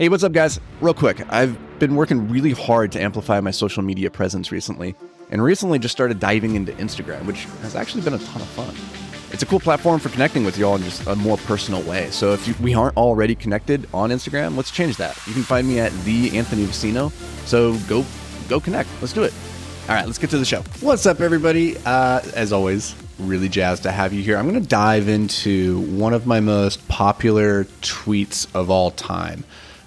Hey, what's up, guys? Real quick, I've been working really hard to amplify my social media presence recently, and recently just started diving into Instagram, which has actually been a ton of fun. It's a cool platform for connecting with you all in just a more personal way. So if you, we aren't already connected on Instagram, let's change that. You can find me at the Anthony Vicino. So go go connect. Let's do it. All right, let's get to the show. What's up, everybody? Uh, as always, really jazzed to have you here. I'm going to dive into one of my most popular tweets of all time.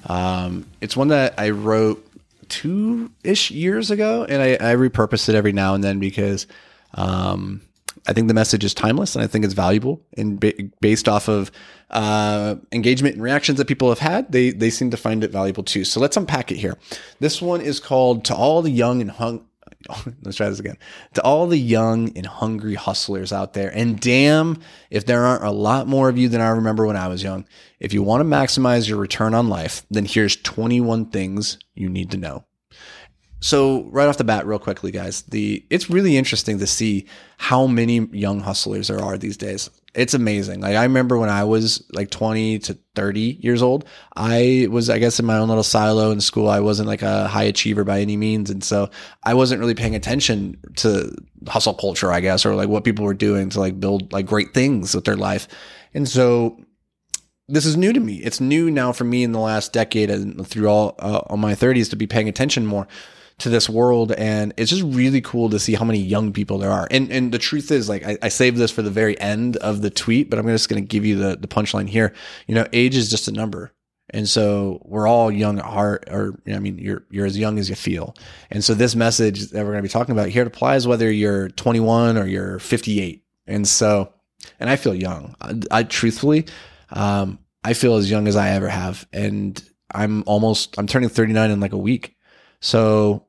Um, it's one that I wrote two ish years ago, and I, I, repurpose it every now and then because um, I think the message is timeless and I think it's valuable. And ba- based off of uh, engagement and reactions that people have had, they they seem to find it valuable too. So let's unpack it here. This one is called "To All the Young and Hung." let's try this again. To all the young and hungry hustlers out there, and damn if there aren't a lot more of you than I remember when I was young. If you want to maximize your return on life, then here's 21 things you need to know. So right off the bat, real quickly, guys, the it's really interesting to see how many young hustlers there are these days. It's amazing. Like I remember when I was like 20 to 30 years old, I was, I guess, in my own little silo in school. I wasn't like a high achiever by any means, and so I wasn't really paying attention to hustle culture, I guess, or like what people were doing to like build like great things with their life. And so this is new to me. It's new now for me in the last decade and through all, uh, all my 30s to be paying attention more to this world and it's just really cool to see how many young people there are. And and the truth is like i, I saved this for the very end of the tweet but i'm just going to give you the, the punchline here. You know age is just a number and so we're all young at heart or i mean you're you're as young as you feel. And so this message that we're going to be talking about here applies whether you're 21 or you're 58 and so and i feel young. I, I truthfully um, i feel as young as i ever have and i'm almost i'm turning 39 in like a week. So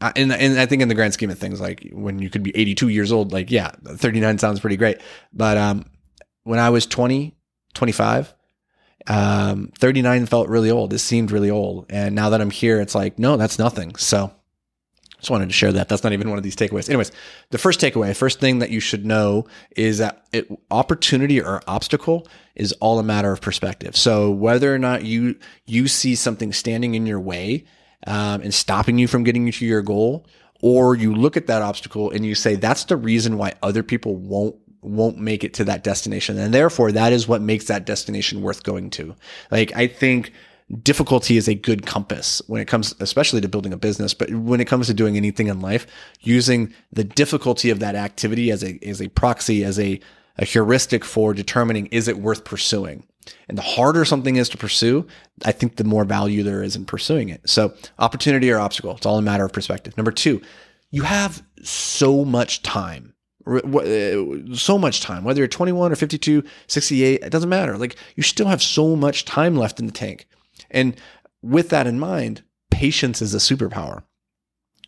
and, and I think in the grand scheme of things, like when you could be 82 years old, like, yeah, 39 sounds pretty great. But, um, when I was 20, 25, um, 39 felt really old. It seemed really old. And now that I'm here, it's like, no, that's nothing. So just wanted to share that. That's not even one of these takeaways. Anyways, the first takeaway, first thing that you should know is that it, opportunity or obstacle is all a matter of perspective. So whether or not you, you see something standing in your way, um, and stopping you from getting to your goal, or you look at that obstacle and you say that's the reason why other people won't won't make it to that destination, and therefore that is what makes that destination worth going to. Like I think difficulty is a good compass when it comes especially to building a business but when it comes to doing anything in life using the difficulty of that activity as a as a proxy as a, a heuristic for determining is it worth pursuing and the harder something is to pursue, I think the more value there is in pursuing it. So, opportunity or obstacle, it's all a matter of perspective. Number two, you have so much time. Uh, so much time, whether you're 21 or 52, 68, it doesn't matter. Like, you still have so much time left in the tank. And with that in mind, patience is a superpower.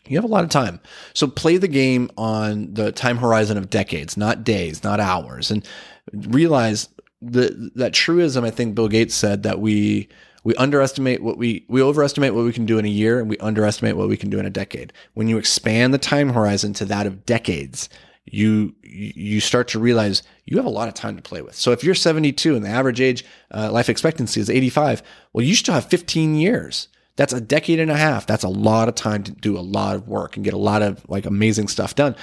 You have a lot of time. So play the game on the time horizon of decades, not days, not hours. And realize the that truism I think Bill Gates said that we we underestimate what we we overestimate what we can do in a year and we underestimate what we can do in a decade. When you expand the time horizon to that of decades, you you start to realize you have a lot of time to play with. So if you're 72 and the average age uh, life expectancy is 85, well you still have 15 years. That's a decade and a half. That's a lot of time to do a lot of work and get a lot of like amazing stuff done.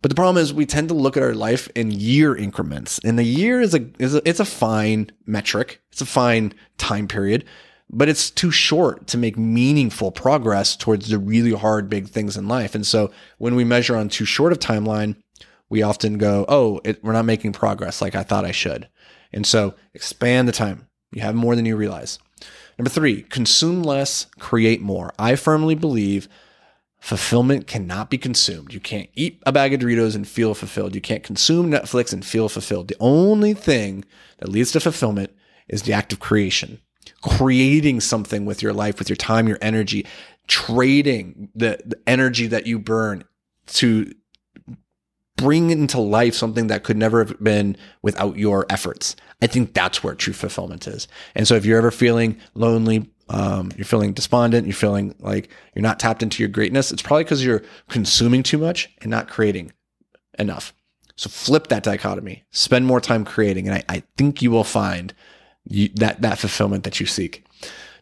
But the problem is we tend to look at our life in year increments. And the year is a, is a it's a fine metric. It's a fine time period, but it's too short to make meaningful progress towards the really hard big things in life. And so when we measure on too short of timeline, we often go, "Oh, it, we're not making progress like I thought I should." And so expand the time. You have more than you realize. Number 3, consume less, create more. I firmly believe Fulfillment cannot be consumed. You can't eat a bag of Doritos and feel fulfilled. You can't consume Netflix and feel fulfilled. The only thing that leads to fulfillment is the act of creation. Creating something with your life, with your time, your energy, trading the, the energy that you burn to bring into life something that could never have been without your efforts. I think that's where true fulfillment is. And so if you're ever feeling lonely, um, you're feeling despondent, you're feeling like you're not tapped into your greatness, it's probably because you're consuming too much and not creating enough. So flip that dichotomy, spend more time creating, and I, I think you will find you, that that fulfillment that you seek.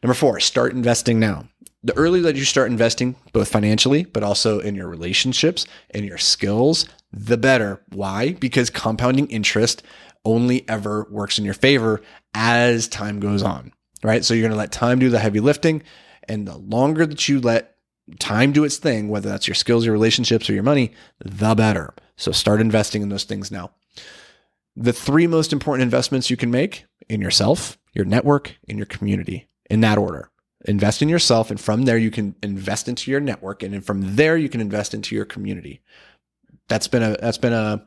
Number four, start investing now. The earlier that you start investing, both financially, but also in your relationships and your skills, the better. Why? Because compounding interest only ever works in your favor as time goes on, right? So you're going to let time do the heavy lifting. And the longer that you let time do its thing, whether that's your skills, your relationships, or your money, the better. So start investing in those things now. The three most important investments you can make in yourself, your network, in your community, in that order. Invest in yourself, and from there, you can invest into your network, and from there, you can invest into your community. That's been a that's been a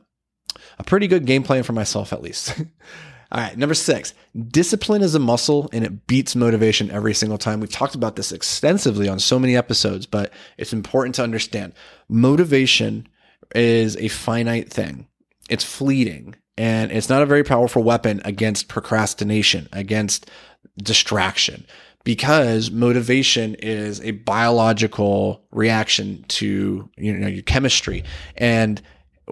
a pretty good game plan for myself, at least. All right, number six, discipline is a muscle and it beats motivation every single time. We've talked about this extensively on so many episodes, but it's important to understand. Motivation is a finite thing, it's fleeting, and it's not a very powerful weapon against procrastination, against distraction because motivation is a biological reaction to you know your chemistry. And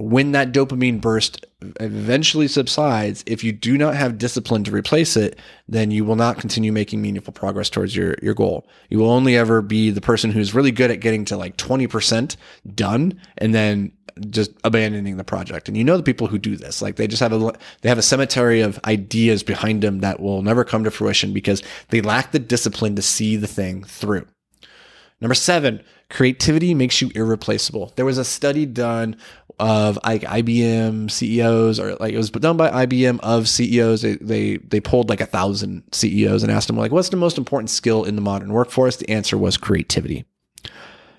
when that dopamine burst eventually subsides, if you do not have discipline to replace it, then you will not continue making meaningful progress towards your, your goal. You will only ever be the person who's really good at getting to like 20% done and then just abandoning the project. And you know the people who do this, like they just have a they have a cemetery of ideas behind them that will never come to fruition because they lack the discipline to see the thing through. Number seven, creativity makes you irreplaceable. There was a study done of like IBM CEOs, or like it was done by IBM of CEOs. They they, they pulled like a thousand CEOs and asked them like, what's the most important skill in the modern workforce? The answer was creativity.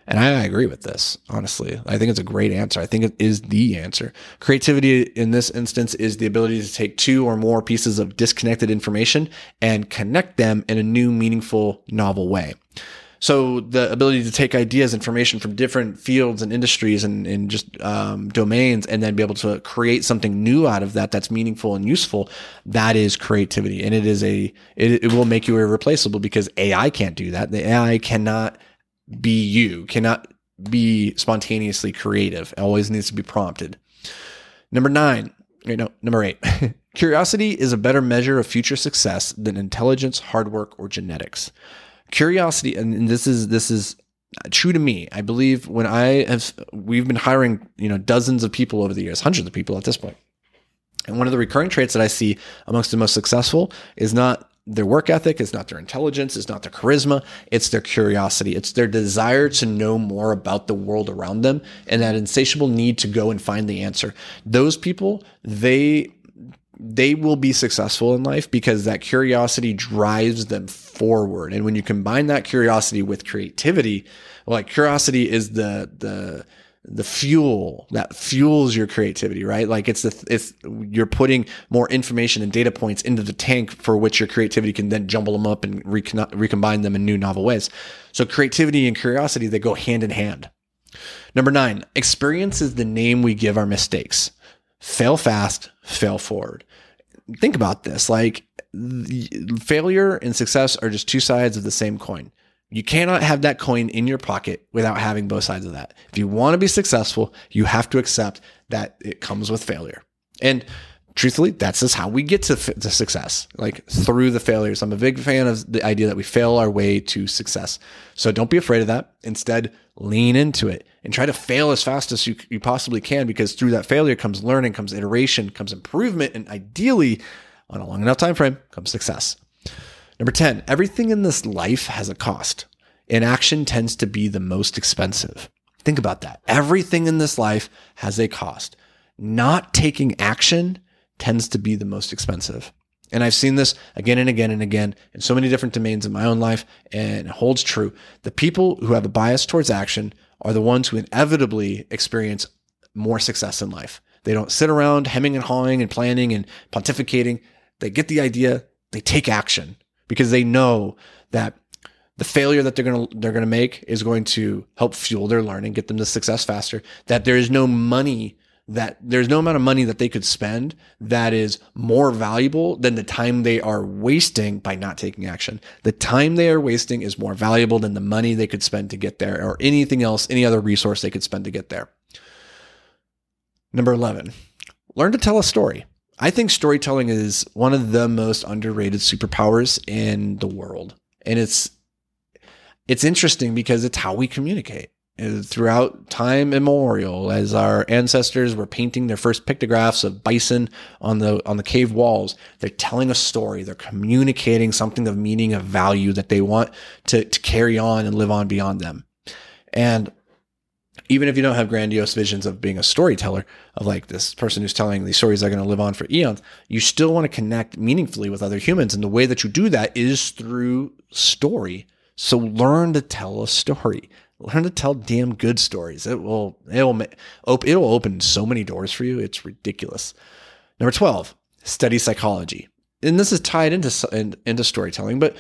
And I agree with this, honestly. I think it's a great answer. I think it is the answer. Creativity in this instance is the ability to take two or more pieces of disconnected information and connect them in a new, meaningful, novel way. So the ability to take ideas, information from different fields and industries and, and just um, domains, and then be able to create something new out of that that's meaningful and useful, that is creativity. And it is a, it, it will make you irreplaceable because AI can't do that. The AI cannot be you, cannot be spontaneously creative. It always needs to be prompted. Number nine, you know, number eight. Curiosity is a better measure of future success than intelligence, hard work, or genetics curiosity, and this is this is true to me. I believe when I have we've been hiring, you know, dozens of people over the years, hundreds of people at this. And one of the recurring traits that I see amongst the most successful is not their work ethic, it's not their intelligence, it's not their charisma, it's their curiosity. It's their desire to know more about the world around them and that insatiable need to go and find the answer. Those people, they they will be successful in life because that curiosity drives them forward. And when you combine that curiosity with creativity, like curiosity is the the the fuel that fuels your creativity, right? Like it's the it's you're putting more information and data points into the tank for which your creativity can then jumble them up and recon- recombine them in new novel ways. So creativity and curiosity they go hand in hand. Number 9, experience is the name we give our mistakes. Fail fast, fail forward think about this like failure and success are just two sides of the same coin. You cannot have that coin in your pocket without having both sides of that. If you want to be successful, you have to accept that it comes with failure. And truthfully, that's just how we get to, to success, like through the failures. I'm a big fan of the idea that we fail our way to success. So don't be afraid of that. Instead, lean into it and try to fail as fast as you, you possibly can because through that failure comes learning, comes iteration, comes improvement, and ideally, on a long enough time frame, comes success. Number 10, everything in this life has a cost. Inaction tends to be the most expensive. Think about that. Everything in this life has a cost. Not taking action tends to be the most expensive. And I've seen this again and again and again in so many different domains in my own life, and it holds true. The people who have a bias towards action are the ones who inevitably experience more success in life. They don't sit around hemming and hawing and planning and pontificating. They get the idea, they take action because they know that the failure that they're going to they're going to make is going to help fuel their learning, get them to success faster. That there is no money that there's no amount of money that they could spend that is more valuable than the time they are wasting by not taking action. The time they are wasting is more valuable than the money they could spend to get there or anything else, any other resource they could spend to get there. Number 11, learn to tell a story. I think storytelling is one of the most underrated superpowers in the world. And it's it's interesting because it's how we communicate Uh, throughout time immemorial as our ancestors were painting their first pictographs of bison on the on the cave walls. They're telling a story. They're communicating something of meaning of value that they want to, to carry on and live on beyond them. And even if you don't have grandiose visions of being a storyteller of like this person who's telling these stories that are going to live on for eons you still want to connect meaningfully with other humans. And the way that you do that is through story. So learn to tell a story learn to tell damn good stories. It will it will it will open so many doors for you. It's ridiculous. Number 12, study psychology. And this is tied into into storytelling, but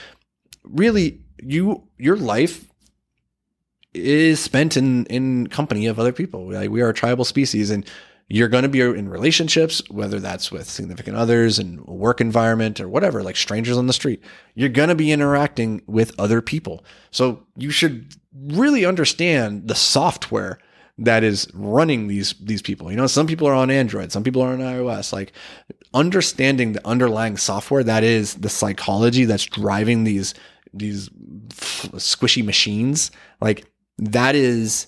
really you your life is spent in in company of other people. Like we are a tribal species and you're going to be in relationships, whether that's with significant others and work environment or whatever, like strangers on the street. You're going to be interacting with other people. So you should really understand the software that is running these these people. You know, some people are on Android, some people are on iOS. Like understanding the underlying software that is the psychology that's driving these these squishy machines, like that is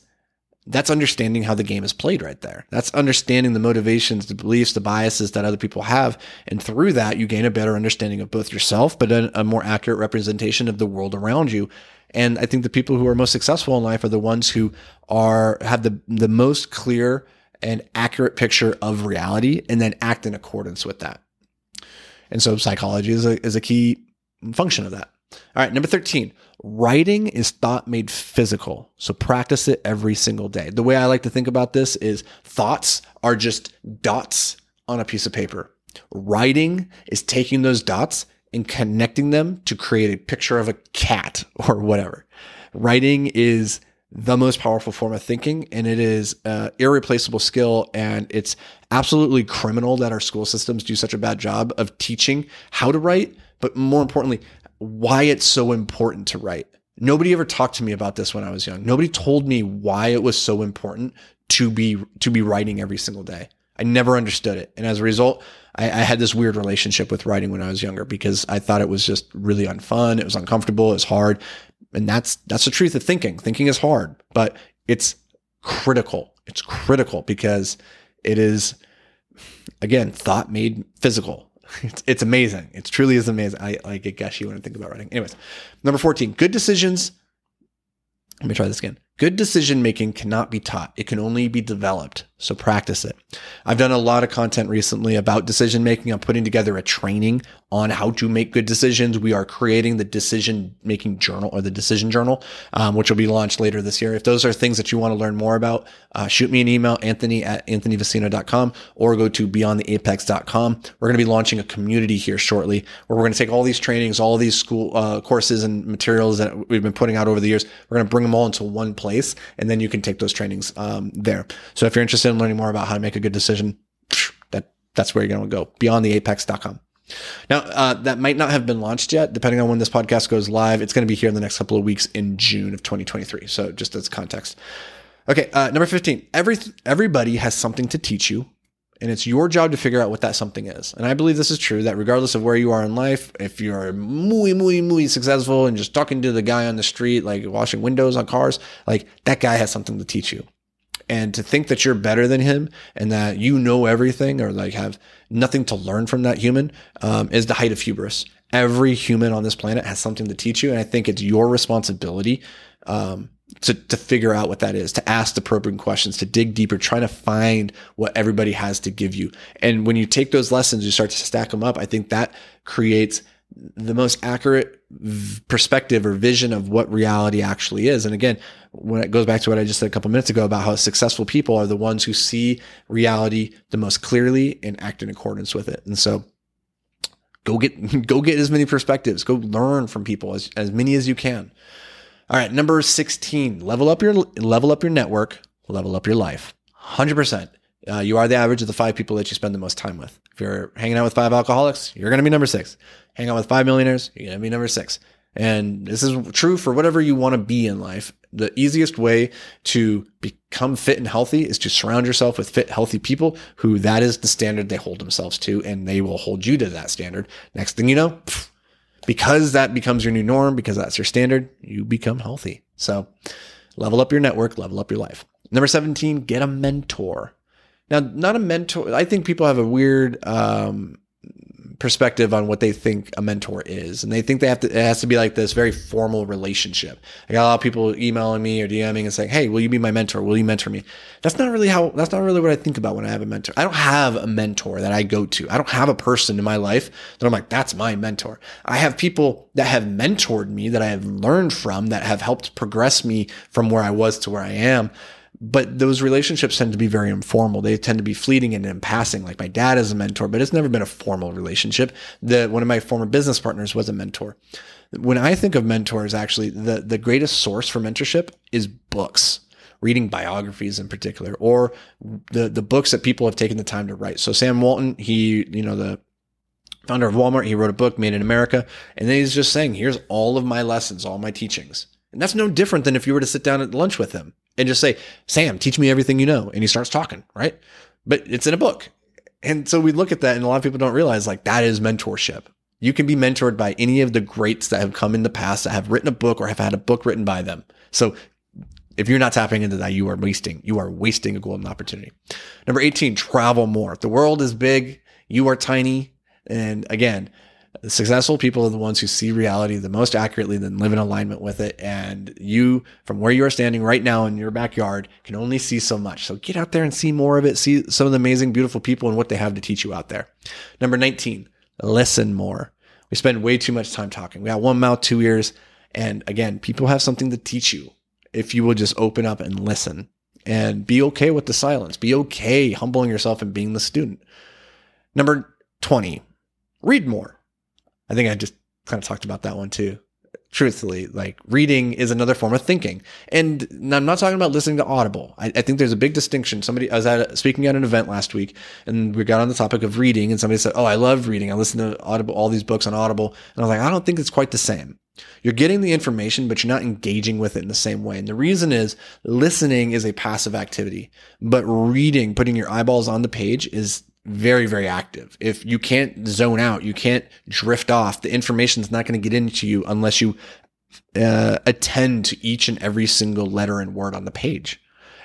that's understanding how the game is played right there. That's understanding the motivations, the beliefs, the biases that other people have. And through that, you gain a better understanding of both yourself, but a, a, more accurate representation of the world around you. And I think the people who are most successful in life are the ones who are, have the, the most clear and accurate picture of reality and then act in accordance with that. And so psychology is a, is a key function of that. All right, number 13. Writing is thought made physical. So practice it every single day. The way I like to think about this is thoughts are just dots on a piece of paper. Writing is taking those dots and connecting them to create a picture of a cat or whatever. Writing is the most powerful form of thinking and it is an irreplaceable skill and it's absolutely criminal that our school systems do such a bad job of teaching how to write but more importantly why it's so important to write. Nobody ever talked to me about this when I was young. Nobody told me why it was so important to be to be writing every single day. I never understood it, and as a result, I, I had this weird relationship with writing when I was younger because I thought it was just really unfun. It was uncomfortable. It was hard, and that's that's the truth of thinking. Thinking is hard, but it's critical. It's critical because it is again thought made physical it's, it's amazing. It truly is amazing. I, I get gushy when I think about writing. Anyways, number 14, good decisions. Let me try this again. Good decision making cannot be taught. It can only be developed. So practice it. I've done a lot of content recently about decision making. I'm putting together a training on how to make good decisions. We are creating the decision making journal or the decision journal, um, which will be launched later this year. If those are things that you want to learn more about, uh, shoot me an email, anthony at anthonyvicino.com or go to beyondtheapex.com. We're going to be launching a community here shortly where we're going to take all these trainings, all these school uh, courses and materials that we've been putting out over the years. We're going to bring them all into one place and then you can take those trainings um, there. So if you're interested in learning more about how to make a good decision, that that's where you're going to go. Beyondtheapex.com. Now, uh, that might not have been launched yet, depending on when this podcast goes live. It's going to be here in the next couple of weeks in June of 2023. So, just as context. Okay, uh, number 15. Every everybody has something to teach you, and it's your job to figure out what that something is. And I believe this is true that regardless of where you are in life, if you're muy, muy, muy successful and just talking to the guy on the street, like washing windows on cars, like that guy has something to teach you and to think that you're better than him and that you know everything or like have nothing to learn from that human um, is the height of hubris. Every human on this planet has something to teach you, and I think it's your responsibility um, to to figure out what that is, to ask the probing questions, to dig deeper, trying to find what everybody has to give you. And when you take those lessons, you start to stack them up. I think that creates the most accurate perspective or vision of what reality actually is. And again, when it goes back to what I just said a couple minutes ago about how successful people are the ones who see reality the most clearly and act in accordance with it. And so go get go get as many perspectives, go learn from people as, as many as you can. All right, number 16, level up your level up your network, level up your life. 100%. Uh, you are the average of the five people that you spend the most time with. If you're hanging out with five alcoholics, you're going to be number six. Hang out with five millionaires, you're going to be number six. And this is true for whatever you want to be in life. The easiest way to become fit and healthy is to surround yourself with fit, healthy people who that is the standard they hold themselves to, and they will hold you to that standard. Next thing you know, because that becomes your new norm, because that's your standard, you become healthy. So level up your network, level up your life. Number 17, get a mentor. Now, not a mentor. I think people have a weird um, perspective on what they think a mentor is. And they think they have to, it has to be like this very formal relationship. I got a lot of people emailing me or DMing and saying, Hey, will you be my mentor? Will you mentor me? That's not really how, that's not really what I think about when I have a mentor. I don't have a mentor that I go to. I don't have a person in my life that I'm like, that's my mentor. I have people that have mentored me that I have learned from that have helped progress me from where I was to where I am but those relationships tend to be very informal. They tend to be fleeting and in passing. Like my dad is a mentor, but it's never been a formal relationship. The one of my former business partners was a mentor. When I think of mentors, actually, the the greatest source for mentorship is books. Reading biographies in particular, or the the books that people have taken the time to write. So Sam Walton, he, you know, the founder of Walmart, he wrote a book, Made in America, and then he's just saying, here's all of my lessons, all my teachings. And that's no different than if you were to sit down at lunch with him and just say, Sam, teach me everything you know. And he starts talking, right? But it's in a book. And so we look at that and a lot of people don't realize like that is mentorship. You can be mentored by any of the greats that have come in the past that have written a book or have had a book written by them. So if you're not tapping into that, you are wasting, you are wasting a golden opportunity. Number 18, travel more. The world is big. You are tiny. And again, successful people are the ones who see reality the most accurately, then live in alignment with it. And you, from where you are standing right now in your backyard, can only see so much. So get out there and see more of it. See some of the amazing, beautiful people and what they have to teach you out there. Number 19, listen more. We spend way too much time talking. We got one mouth, two ears. And again, people have something to teach you if you will just open up and listen and be okay with the silence. Be okay humbling yourself and being the student. Number 20, read more. I think I just kind of talked about that one too. Truthfully, like reading is another form of thinking. And I'm not talking about listening to Audible. I, I think there's a big distinction. Somebody, I was at speaking at an event last week and we got on the topic of reading and somebody said, Oh, I love reading. I listen to Audible, all these books on Audible. And I was like, I don't think it's quite the same. You're getting the information, but you're not engaging with it in the same way. And the reason is listening is a passive activity, but reading, putting your eyeballs on the page is very, very active. If you can't zone out, you can't drift off, the information is not going to get into you unless you uh, attend to each and every single letter and word on the page.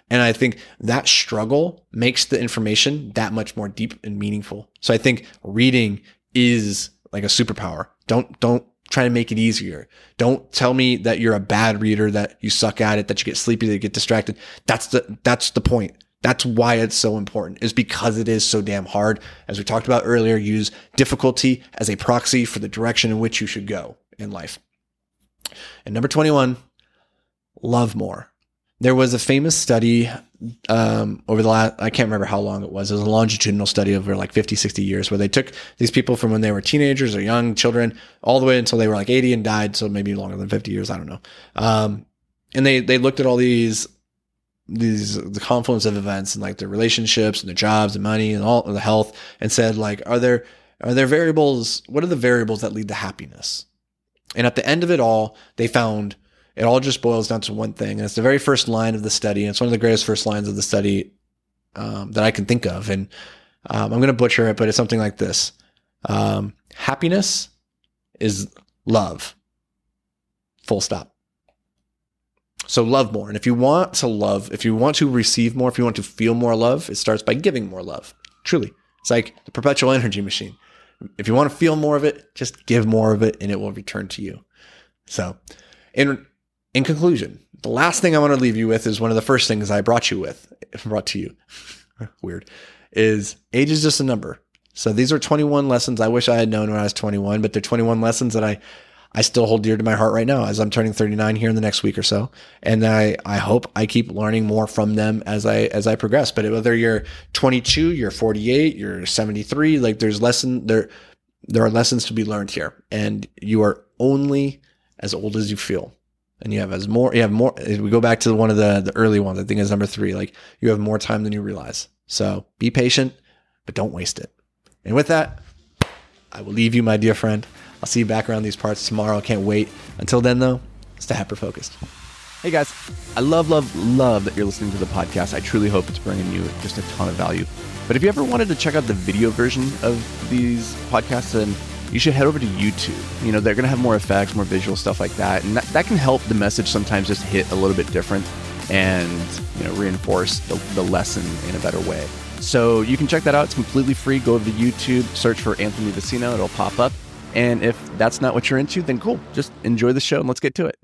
And I think that struggle makes the information that much more deep and meaningful. So I think reading is like a superpower. Don't, don't try to make it easier. Don't tell me that you're a bad reader, that you suck at it, that you get sleepy, that you get distracted. That's the, that's the point. That's why it's so important is because it is so damn hard. As we talked about earlier, use difficulty as a proxy for the direction in which you should go in life. And number 21, love more. There was a famous study um, over the last, I can't remember how long it was. It was a longitudinal study over like 50, 60 years where they took these people from when they were teenagers or young children all the way until they were like 80 and died. So maybe longer than 50 years. I don't know. Um, and they, they looked at all these these the confluence of events and like their relationships and their jobs and money and all the health and said like are there are there variables what are the variables that lead to happiness? And at the end of it all they found it all just boils down to one thing and it's the very first line of the study and it's one of the greatest first lines of the study um, that i can think of and um, i'm going to butcher it but it's something like this. Um, happiness is love. Full stop so love more. And if you want to love, if you want to receive more, if you want to feel more love, it starts by giving more love. Truly. It's like the perpetual energy machine. If you want to feel more of it, just give more of it and it will return to you. So, in in conclusion, the last thing I want to leave you with is one of the first things I brought you with, brought to you. Weird. Is age is just a number. So these are 21 lessons I wish I had known when I was 21, but they're 21 lessons that I I still hold dear to my heart right now as I'm turning 39 here in the next week or so. And I, I hope I keep learning more from them as I, as I progress. But whether you're 22, you're 48, you're 73, like there's lesson there, there are lessons to be learned here and you are only as old as you feel. And you have as more, you have more, we go back to one of the, the early ones, I think is number three, like you have more time than you realize. So be patient, but don't waste it. And with that, I will leave you, my dear friend. I'll see you back around these parts tomorrow. I can't wait. Until then, though, stay hyper focused. Hey guys, I love, love, love that you're listening to the podcast. I truly hope it's bringing you just a ton of value. But if you ever wanted to check out the video version of these podcasts then you should head over to YouTube. You know, they're going to have more effects, more visual stuff like that. And that, that can help the message sometimes just hit a little bit different and, you know, reinforce the, the lesson in a better way. So you can check that out. It's completely free. Go to YouTube, search for Anthony Vicino. It'll pop up. And if that's not what you're into, then cool. Just enjoy the show and let's get to it.